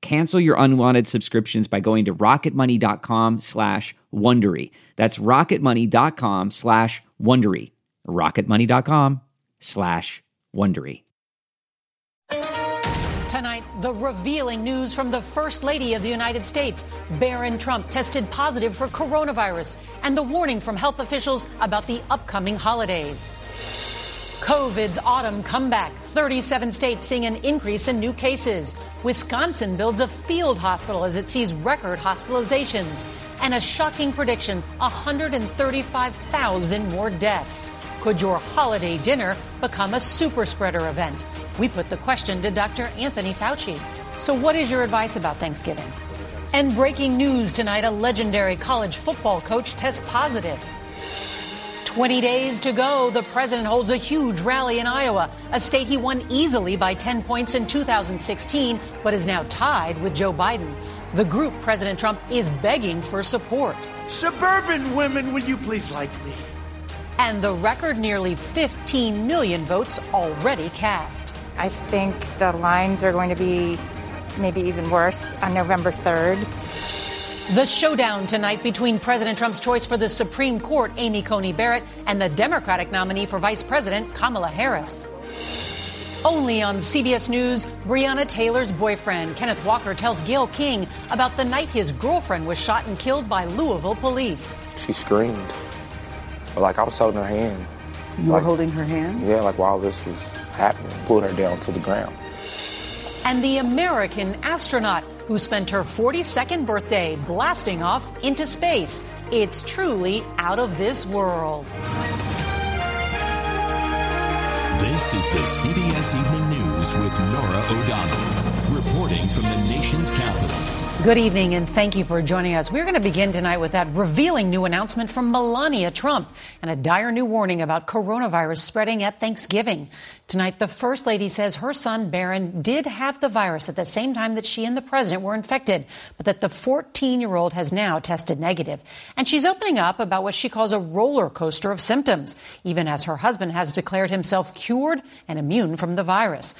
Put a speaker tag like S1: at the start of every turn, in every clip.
S1: Cancel your unwanted subscriptions by going to rocketmoney.com slash Wondery. That's rocketmoney.com slash Wondery. rocketmoney.com slash Wondery.
S2: Tonight, the revealing news from the First Lady of the United States. Barron Trump tested positive for coronavirus and the warning from health officials about the upcoming holidays. COVID's autumn comeback. 37 states seeing an increase in new cases. Wisconsin builds a field hospital as it sees record hospitalizations. And a shocking prediction 135,000 more deaths. Could your holiday dinner become a super spreader event? We put the question to Dr. Anthony Fauci. So, what is your advice about Thanksgiving? And breaking news tonight a legendary college football coach tests positive. 20 days to go. The president holds a huge rally in Iowa, a state he won easily by 10 points in 2016, but is now tied with Joe Biden. The group President Trump is begging for support.
S3: Suburban women, will you please like me?
S2: And the record nearly 15 million votes already cast.
S4: I think the lines are going to be maybe even worse on November 3rd.
S2: The showdown tonight between President Trump's choice for the Supreme Court, Amy Coney Barrett, and the Democratic nominee for Vice President, Kamala Harris. Only on CBS News, Breonna Taylor's boyfriend, Kenneth Walker, tells Gayle King about the night his girlfriend was shot and killed by Louisville police.
S5: She screamed. Like I was holding her hand.
S6: You
S5: like,
S6: were holding her hand?
S5: Yeah, like while this was happening, pulled her down to the ground.
S2: And the American astronaut who spent her 42nd birthday blasting off into space. It's truly out of this world.
S7: This is the CBS Evening News with Norah O'Donnell, reporting from the nation's capital.
S2: Good evening and thank you for joining us. We're going to begin tonight with that revealing new announcement from Melania Trump and a dire new warning about coronavirus spreading at Thanksgiving. Tonight, the First Lady says her son, Barron, did have the virus at the same time that she and the President were infected, but that the 14 year old has now tested negative. And she's opening up about what she calls a roller coaster of symptoms, even as her husband has declared himself cured and immune from the virus.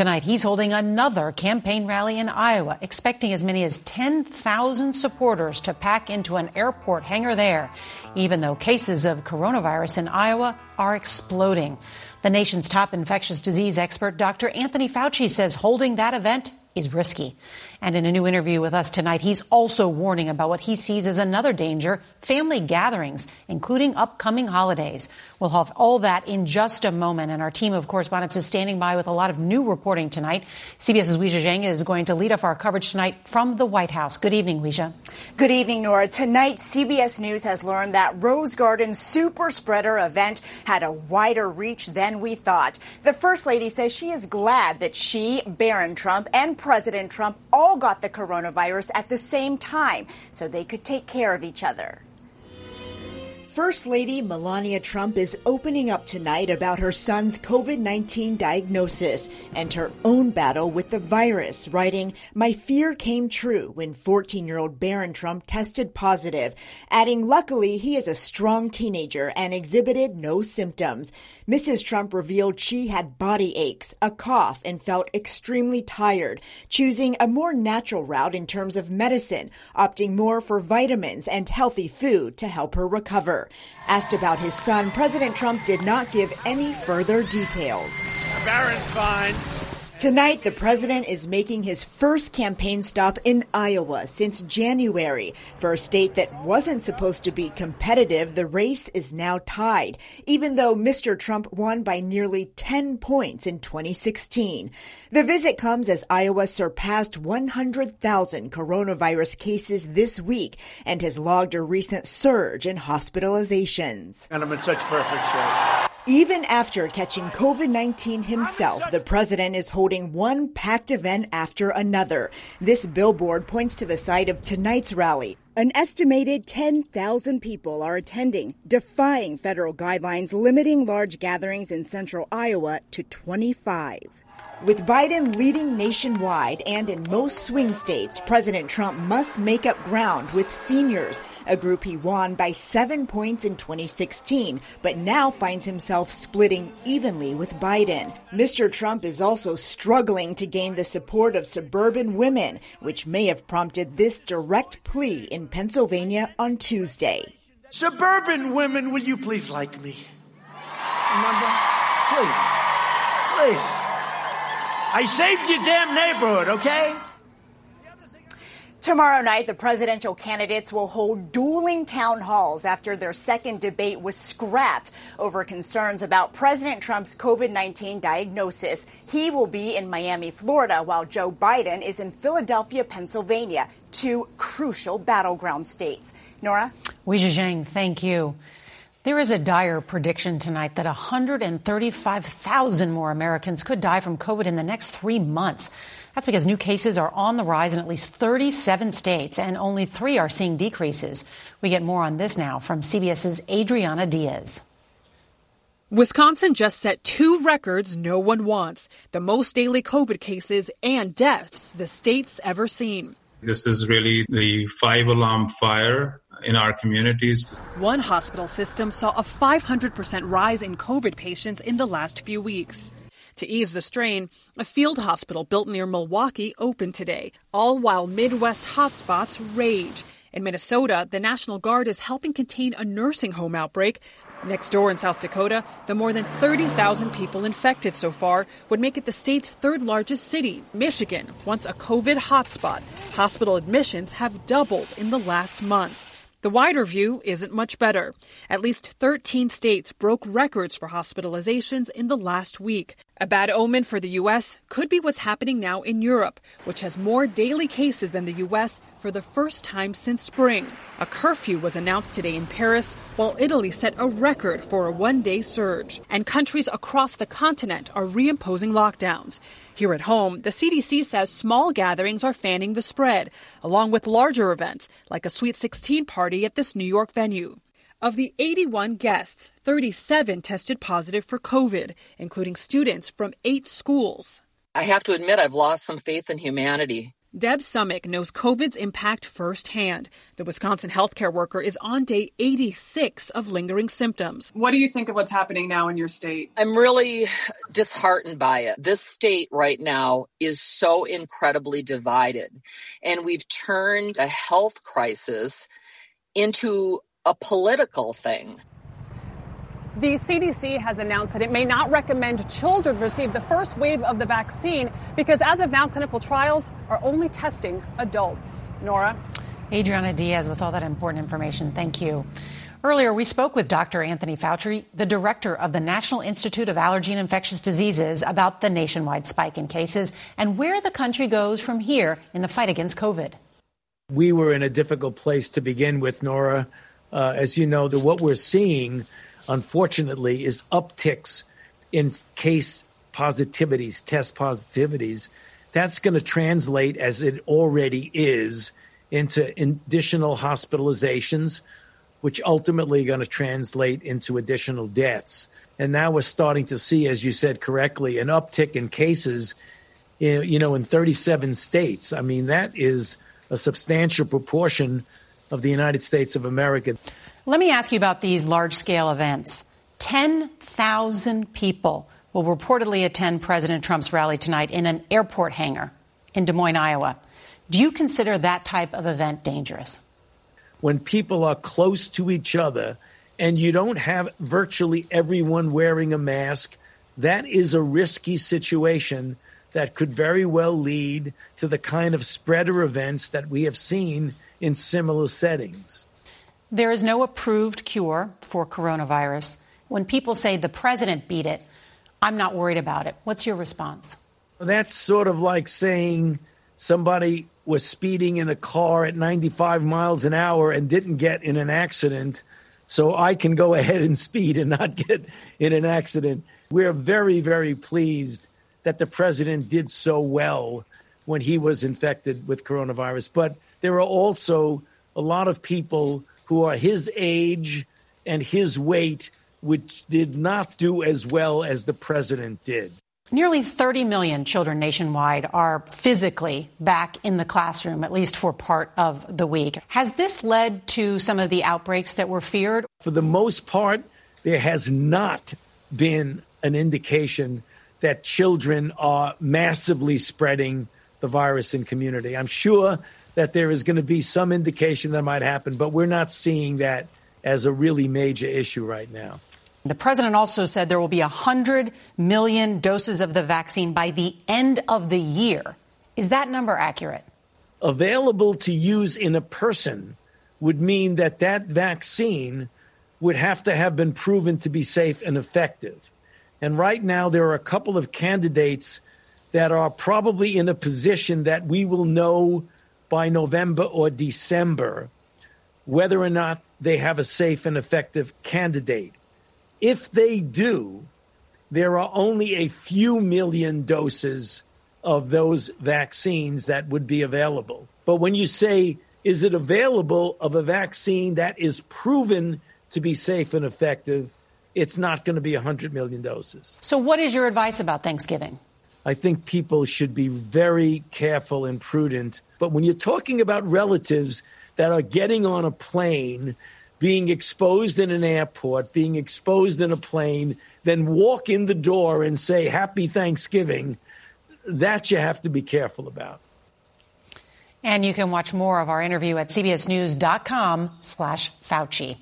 S2: Tonight, he's holding another campaign rally in Iowa, expecting as many as 10,000 supporters to pack into an airport hangar there, even though cases of coronavirus in Iowa are exploding. The nation's top infectious disease expert, Dr. Anthony Fauci, says holding that event is risky. And in a new interview with us tonight, he's also warning about what he sees as another danger family gatherings, including upcoming holidays. We'll have all that in just a moment. And our team of correspondents is standing by with a lot of new reporting tonight. CBS's Weijia Jiang is going to lead off our coverage tonight from the White House. Good evening, Weijia.
S8: Good evening, Norah. Tonight, CBS News has learned that Rose Garden super spreader event had a wider reach than we thought. The First Lady says she is glad that she, Barron Trump, and President Trump all got the coronavirus at the same time so they could take care of each other. First Lady Melania Trump is opening up tonight about her son's COVID 19 diagnosis and her own battle with the virus, writing, My fear came true when 14 year old Barron Trump tested positive, adding, Luckily, he is a strong teenager and exhibited no symptoms. Mrs. Trump revealed she had body aches, a cough, and felt extremely tired, choosing a more natural route in terms of medicine, opting more for vitamins and healthy food to help her recover. Asked about his son, President Trump did not give any further details.
S3: Barron's fine.
S8: Tonight, the president is making his first campaign stop in Iowa since January. For a state that wasn't supposed to be competitive, the race is now tied, even though Mr. Trump won by nearly 10 points in 2016. The visit comes as Iowa surpassed 100,000 coronavirus cases this week and has logged a recent surge in hospitalizations.
S3: And I'm in such perfect shape.
S8: Even after catching COVID-19 himself, the president is holding one packed event after another. This billboard points to the site of tonight's rally. An estimated 10,000 people are attending, defying federal guidelines limiting large gatherings in central Iowa to 25. With Biden leading nationwide and in most swing states, President Trump must make up ground with seniors, a group he won by seven points in 2016, but now finds himself splitting evenly with Biden. Mr. Trump is also struggling to gain the support of suburban women, which may have prompted this direct plea in Pennsylvania on Tuesday.
S3: Suburban women, will you please like me? Remember? Please. Please. I saved your damn neighborhood, okay?
S8: Tomorrow night, the presidential candidates will hold dueling town halls after their second debate was scrapped over concerns about President Trump's COVID-19 diagnosis. He will be in Miami, Florida, while Joe Biden is in Philadelphia, Pennsylvania, two crucial battleground states. Norah?
S2: Weijia Jiang, thank you. There is a dire prediction tonight that 135,000 more Americans could die from COVID in the next three months. That's because new cases are on the rise in at least 37 states, and only three are seeing decreases. We get more on this now from CBS's Adriana Diaz.
S6: Wisconsin just set two records no one wants the most daily COVID cases and deaths the state's ever seen.
S9: This is really the five alarm fire in our communities.
S6: One hospital system saw a 500% rise in COVID patients in the last few weeks. To ease the strain, a field hospital built near Milwaukee opened today, all while Midwest hotspots rage. In Minnesota, the National Guard is helping contain a nursing home outbreak. Next door in South Dakota, the more than 30,000 people infected so far would make it the state's third largest city. Michigan, once a COVID hotspot, hospital admissions have doubled in the last month. The wider view isn't much better. At least 13 states broke records for hospitalizations in the last week. A bad omen for the U.S. could be what's happening now in Europe, which has more daily cases than the U.S. for the first time since spring. A curfew was announced today in Paris, while Italy set a record for a one day surge. And countries across the continent are reimposing lockdowns. Here at home, the CDC says small gatherings are fanning the spread, along with larger events like a Sweet 16 party at this New York venue. Of the 81 guests, 37 tested positive for COVID, including students from eight schools.
S10: I have to admit, I've lost some faith in humanity.
S6: Deb Summick knows COVID's impact firsthand. The Wisconsin healthcare worker is on day 86 of lingering symptoms.
S11: What do you think of what's happening now in your state?
S10: I'm really disheartened by it. This state right now is so incredibly divided, and we've turned a health crisis into a political thing.
S11: The CDC has announced that it may not recommend children receive the first wave of the vaccine because as of now, clinical trials are only testing adults. Norah?
S2: Adriana Diaz with all that important information. Thank you. Earlier, we spoke with Dr. Anthony Fauci, the director of the National Institute of Allergy and Infectious Diseases, about the nationwide spike in cases and where the country goes from here in the fight against COVID.
S12: We were in a difficult place to begin with, Norah. Uh, as you know, the, what we're seeing unfortunately, is upticks in case positivities, test positivities. That's going to translate, as it already is, into additional hospitalizations. which ultimately are going to translate into additional deaths. And now we're starting to see, as you said correctly, an uptick in cases, you know, in 37 states. I mean, that is a substantial proportion of the United States of America.
S2: Let me ask you about these large scale events. 10,000 people will reportedly attend President Trump's rally tonight in an airport hangar in Des Moines, Iowa. Do you consider that type of event dangerous?
S12: When people are close to each other and you don't have virtually everyone wearing a mask, that is a risky situation that could very well lead to the kind of spreader events that we have seen in similar settings.
S2: There is no approved cure for coronavirus. When people say the president beat it, I'm not worried about it. What's your response?
S12: That's sort of like saying somebody was speeding in a car at 95 miles an hour and didn't get in an accident, so I can go ahead and speed and not get in an accident. We're very, very pleased that the president did so well when he was infected with coronavirus. But there are also a lot of people who are his age and his weight, which did not do as well as the president did.
S2: Nearly 30 million children nationwide are physically back in the classroom, at least for part of the week. Has this led to some of the outbreaks that were feared?
S12: For the most part, there has not been an indication that children are massively spreading the virus in community. I'm sure that there is going to be some indication that might happen, but we're not seeing that as a really major issue right now.
S2: The president also said there will be 100 million doses of the vaccine by the end of the year. Is that number accurate?
S12: Available to use in a person would mean that that vaccine would have to have been proven to be safe and effective. And right now, there are a couple of candidates that are probably in a position that we will know by November or December whether or not they have a safe and effective candidate. If they do, there are only a few million doses of those vaccines that would be available. But when you say, is it available of a vaccine that is proven to be safe and effective? It's not going to be 100 million doses.
S2: So, what is your advice about Thanksgiving?
S12: I think people should be very careful and prudent. But when you're talking about relatives that are getting on a plane being exposed in an airport, being exposed in a plane, then walk in the door and say Happy Thanksgiving, that you have to be careful about.
S2: And you can watch more of our interview at cbsnews.com slash Fauci.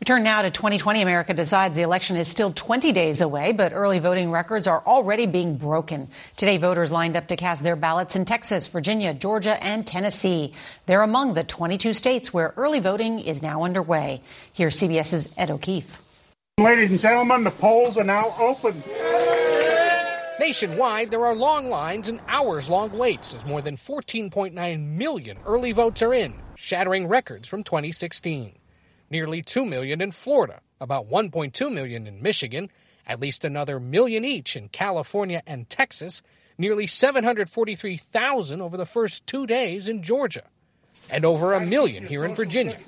S2: We turn now to 2020. America decides the election is still 20 days away, but early voting records are already being broken. Today, voters lined up to cast their ballots in Texas, Virginia, Georgia, and Tennessee. They're among the 22 states where early voting is now underway. Here's CBS's Ed O'Keefe.
S3: Ladies and gentlemen, the polls are now open.
S13: Nationwide, there are long lines and hours long waits as more than 14.9 million early votes are in, shattering records from 2016 nearly 2 million in Florida, about 1.2 million in Michigan, at least another million each in California and Texas, nearly 743,000 over the first two days in Georgia, and over a million here in Virginia.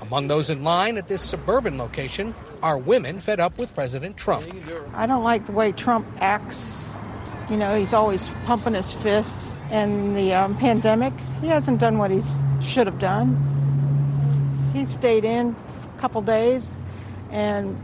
S13: Among those in line at this suburban location are women fed up with President Trump.
S14: I don't like the way Trump acts. You know, he's always pumping his fist. And the um, pandemic, he hasn't done what he should have done. He stayed in couple days and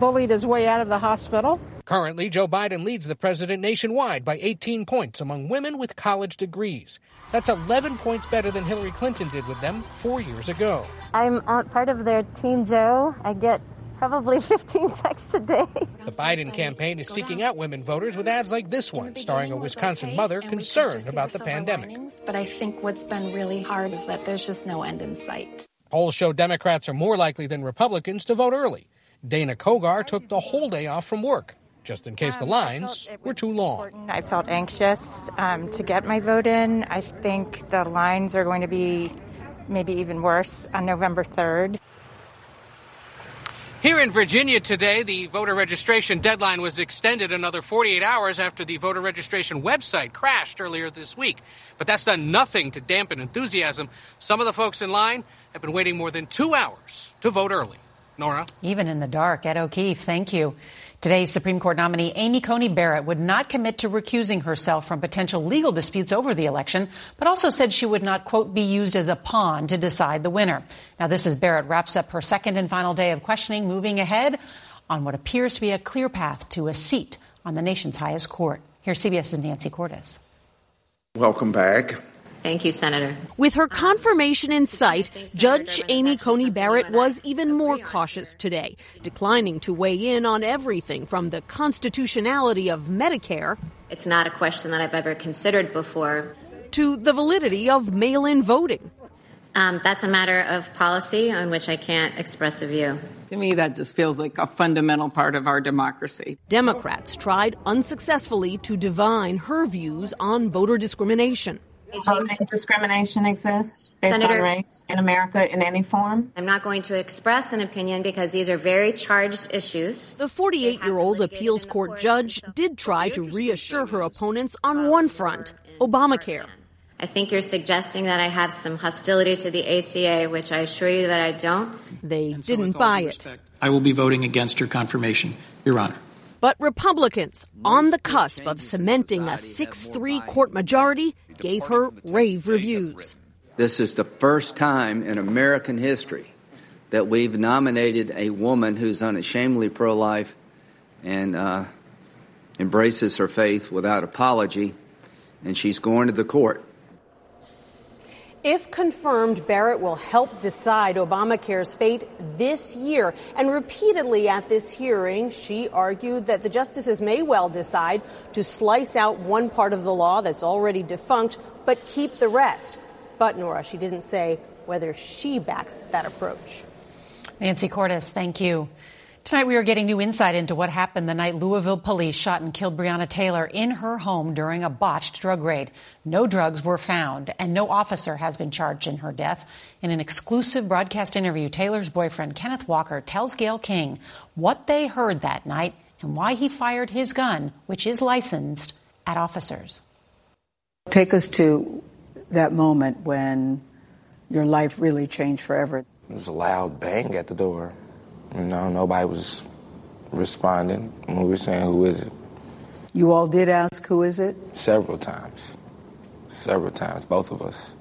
S14: bullied his way out of the hospital.
S13: Currently, Joe Biden leads the president nationwide by 18 points among women with college degrees. That's 11 points better than Hillary Clinton did with them four years ago.
S15: I'm part of their Team Joe. I get probably 15 texts a day.
S13: The Biden campaign is seeking out women voters with ads like this one, starring a Wisconsin mother concerned about the pandemic.
S16: But I think what's been really hard is that there's just no end in sight.
S13: Polls show Democrats are more likely than Republicans to vote early. Dana Kogar took the whole day off from work, just in case the um, lines were too long.
S4: I felt anxious um, to get my vote in. I think the lines are going to be maybe even worse on November 3rd.
S13: Here in Virginia today, the voter registration deadline was extended another 48 hours after the voter registration website crashed earlier this week. But that's done nothing to dampen enthusiasm. Some of the folks in line have been waiting more than two hours to vote early. Norah?
S2: Even in the dark. Ed O'Keefe, thank you. Today's Supreme Court nominee Amy Coney Barrett would not commit to recusing herself from potential legal disputes over the election, but also said she would not, quote, be used as a pawn to decide the winner. Now, this as Barrett wraps up her second and final day of questioning, moving ahead on what appears to be a clear path to a seat on the nation's highest court. Here's CBS's Nancy Cordes.
S17: Welcome back.
S18: Thank you, Senator.
S19: With her confirmation in sight, Judge Amy Coney Barrett was even more cautious today, declining to weigh in on everything from the constitutionality of Medicare.
S18: It's not a question that I've ever considered before.
S19: To the validity of mail in voting.
S18: Um, that's a matter of policy on which I can't express a view.
S20: To me, that just feels like a fundamental part of our democracy.
S19: Democrats tried unsuccessfully to divine her views on voter discrimination.
S21: Voting discrimination exists based
S18: Senator,
S21: on race in America in any form?
S18: I'm not going to express an opinion because these are very charged issues.
S19: The 48 year old appeals court judge did try to reassure her opponents on one front Obamacare.
S18: I think you're suggesting that I have some hostility to the ACA, which I assure you that I don't.
S19: They didn't buy it.
S22: I will be voting against your confirmation, Your Honor.
S19: But Republicans, on the cusp of cementing a 6 3 court majority, gave her rave reviews.
S23: This is the first time in American history that we've nominated a woman who's unashamedly pro life and uh, embraces her faith without apology, and she's going to the court.
S19: If confirmed, Barrett will help decide Obamacare's fate this year. And repeatedly at this hearing, she argued that the justices may well decide to slice out one part of the law that's already defunct, but keep the rest. But, Norah, she didn't say whether she backs that approach.
S2: Nancy Cordes, thank you. Tonight, we are getting new insight into what happened the night Louisville police shot and killed Breonna Taylor in her home during a botched drug raid. No drugs were found, and no officer has been charged in her death. In an exclusive broadcast interview, Taylor's boyfriend, Kenneth Walker, tells Gayle King what they heard that night and why he fired his gun, which is licensed, at officers.
S24: Take us to that moment when your life really changed forever.
S5: It was a loud bang at the door. You know, nobody was responding when we were saying, Who is it?
S24: You all did ask, Who is it?
S5: Several times. Several times, both of us.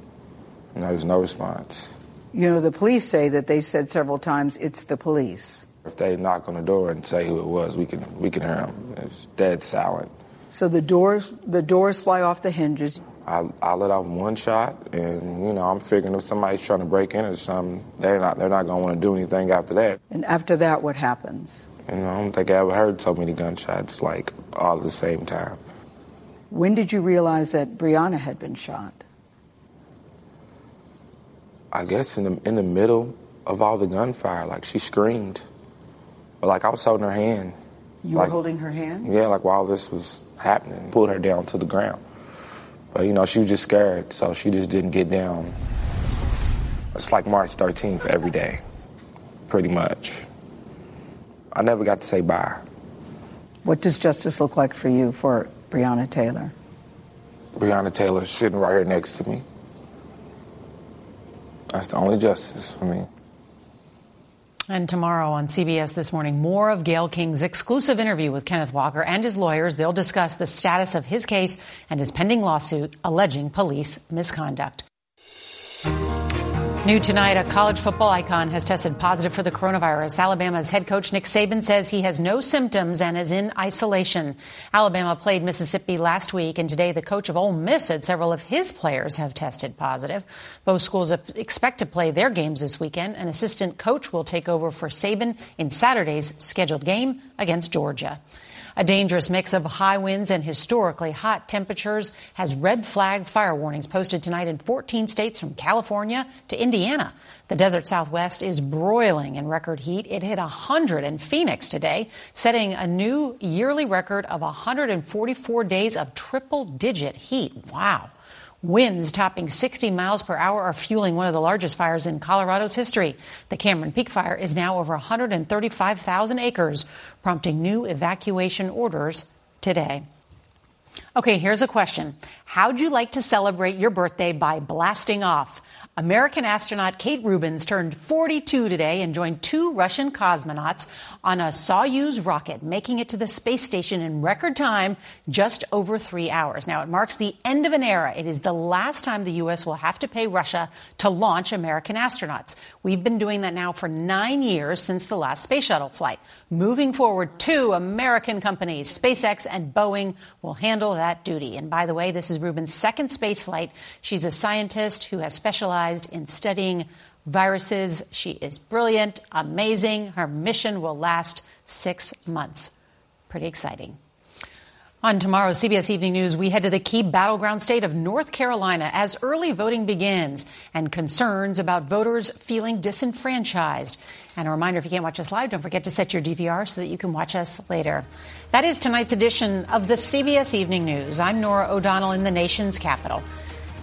S5: And there was no response.
S24: You know, the police say that they said several times, It's the police.
S5: If they knock on the door and say who it was, we can we can hear them. It's dead silent.
S24: So the doors the doors fly off the hinges.
S5: I, I let off one shot, and you know I'm figuring if somebody's trying to break in or something, they're not they're not gonna want to do anything after that.
S24: And after that, what happens?
S5: You know, I don't think I ever heard so many gunshots like all at the same time.
S24: When did you realize that Breonna had been shot?
S5: I guess in the in the middle of all the gunfire, like she screamed, but like I was holding her hand.
S24: You
S5: like,
S24: were holding her hand?
S5: Yeah, like while this was happening, pulled her down to the ground. But you know, she was just scared, so she just didn't get down. It's like March 13th every day, pretty much. I never got to say bye.
S24: What does justice look like for you for Breonna Taylor?
S5: Breonna Taylor sitting right here next to me. That's the only justice for me.
S2: And tomorrow on CBS This Morning, more of Gayle King's exclusive interview with Kenneth Walker and his lawyers. They'll discuss the status of his case and his pending lawsuit alleging police misconduct. New tonight, a college football icon has tested positive for the coronavirus. Alabama's head coach Nick Saban says he has no symptoms and is in isolation. Alabama played Mississippi last week, and today the coach of Ole Miss said several of his players have tested positive. Both schools expect to play their games this weekend. An assistant coach will take over for Saban in Saturday's scheduled game against Georgia. A dangerous mix of high winds and historically hot temperatures has red flag fire warnings posted tonight in 14 states from California to Indiana. The desert southwest is broiling in record heat. It hit 100 in Phoenix today, setting a new yearly record of 144 days of triple digit heat. Wow. Winds topping 60 miles per hour are fueling one of the largest fires in Colorado's history. The Cameron Peak fire is now over 135,000 acres, prompting new evacuation orders today. Okay, here's a question. How'd you like to celebrate your birthday by blasting off? American astronaut Kate Rubins turned 42 today and joined two Russian cosmonauts on a Soyuz rocket, making it to the space station in record time, just over three hours. Now, it marks the end of an era. It is the last time the U.S. will have to pay Russia to launch American astronauts. We've been doing that now for nine years since the last space shuttle flight. Moving forward, two American companies, SpaceX and Boeing, will handle that duty. And by the way, this is Rubins' second space flight. She's a scientist who has specialized in studying viruses. She is brilliant, amazing. Her mission will last six months. Pretty exciting. On tomorrow's CBS Evening News, we head to the key battleground state of North Carolina as early voting begins and concerns about voters feeling disenfranchised. And a reminder if you can't watch us live, don't forget to set your DVR so that you can watch us later. That is tonight's edition of the CBS Evening News. I'm Norah O'Donnell in the nation's capital.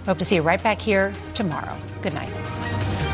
S2: Hope to see you right back here tomorrow. Good night.